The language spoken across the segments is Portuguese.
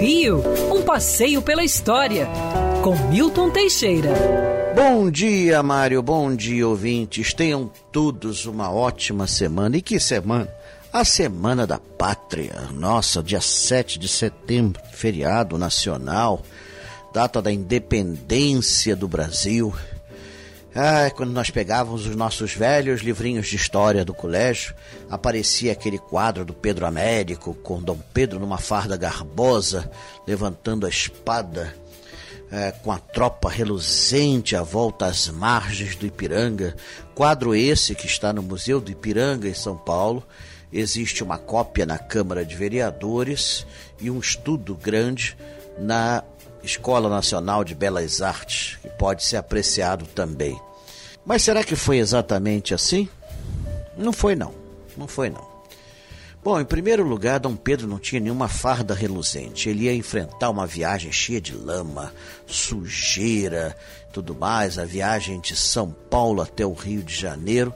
Rio, um passeio pela história, com Milton Teixeira. Bom dia, Mário. Bom dia, ouvintes. Tenham todos uma ótima semana. E que semana? A Semana da Pátria. Nossa, dia 7 de setembro, feriado nacional, data da independência do Brasil. Ah, quando nós pegávamos os nossos velhos livrinhos de história do colégio, aparecia aquele quadro do Pedro Américo, com Dom Pedro numa farda garbosa, levantando a espada, é, com a tropa reluzente à volta às margens do Ipiranga. Quadro esse que está no Museu do Ipiranga, em São Paulo. Existe uma cópia na Câmara de Vereadores e um estudo grande na Escola Nacional de Belas Artes, que pode ser apreciado também. Mas será que foi exatamente assim? Não foi não, não foi não. Bom, em primeiro lugar, Dom Pedro não tinha nenhuma farda reluzente. Ele ia enfrentar uma viagem cheia de lama, sujeira, tudo mais. A viagem de São Paulo até o Rio de Janeiro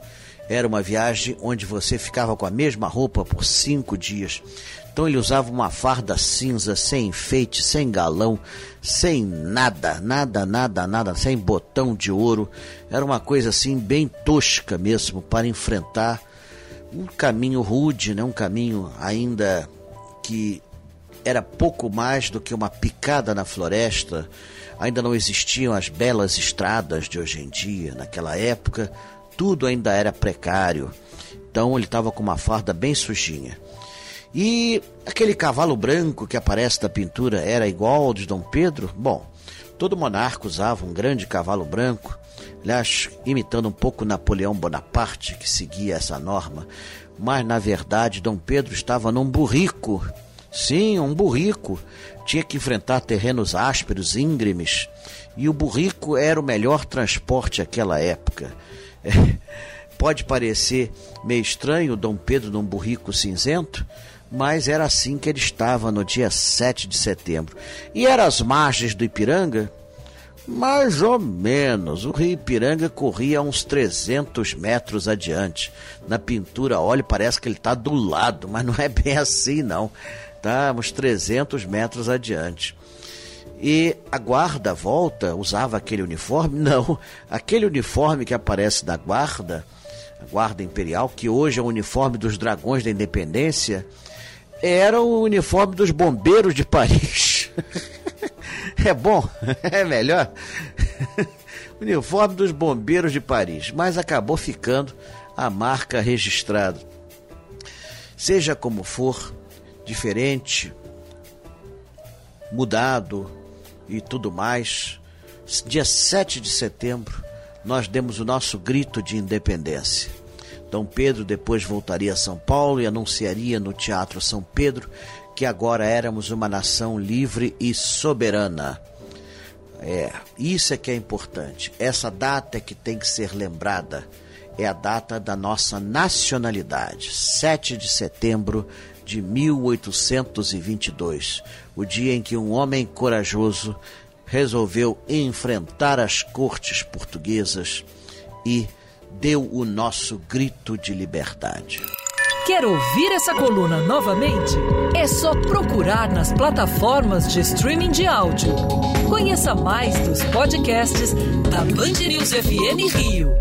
era uma viagem onde você ficava com a mesma roupa por cinco dias. Então ele usava uma farda cinza, sem enfeite, sem galão, sem nada, nada, nada, nada, sem botão de ouro. Era uma coisa assim bem tosca mesmo para enfrentar um caminho rude, né? um caminho ainda que era pouco mais do que uma picada na floresta. Ainda não existiam as belas estradas de hoje em dia. Naquela época, tudo ainda era precário. Então ele estava com uma farda bem sujinha. E aquele cavalo branco que aparece da pintura era igual ao de Dom Pedro? Bom, todo monarca usava um grande cavalo branco, aliás, imitando um pouco Napoleão Bonaparte, que seguia essa norma, mas na verdade Dom Pedro estava num burrico. Sim, um burrico. Tinha que enfrentar terrenos ásperos, íngremes, e o burrico era o melhor transporte àquela época. É, pode parecer meio estranho Dom Pedro num burrico cinzento, mas era assim que ele estava no dia 7 de setembro. E era às margens do Ipiranga? Mais ou menos. O rio Ipiranga corria uns 300 metros adiante. Na pintura, olha, parece que ele está do lado, mas não é bem assim, não. Está uns 300 metros adiante. E a guarda volta usava aquele uniforme? Não, aquele uniforme que aparece da guarda, a guarda imperial, que hoje é o uniforme dos dragões da independência, era o uniforme dos bombeiros de Paris. é bom? É melhor? uniforme dos bombeiros de Paris, mas acabou ficando a marca registrada. Seja como for, diferente, mudado e tudo mais, dia 7 de setembro, nós demos o nosso grito de independência. Dom Pedro depois voltaria a São Paulo e anunciaria no Teatro São Pedro que agora éramos uma nação livre e soberana. É, isso é que é importante. Essa data é que tem que ser lembrada. É a data da nossa nacionalidade, 7 de setembro de 1822, o dia em que um homem corajoso resolveu enfrentar as cortes portuguesas e deu o nosso grito de liberdade. Quer ouvir essa coluna novamente? É só procurar nas plataformas de streaming de áudio. Conheça mais dos podcasts da Band News FM Rio.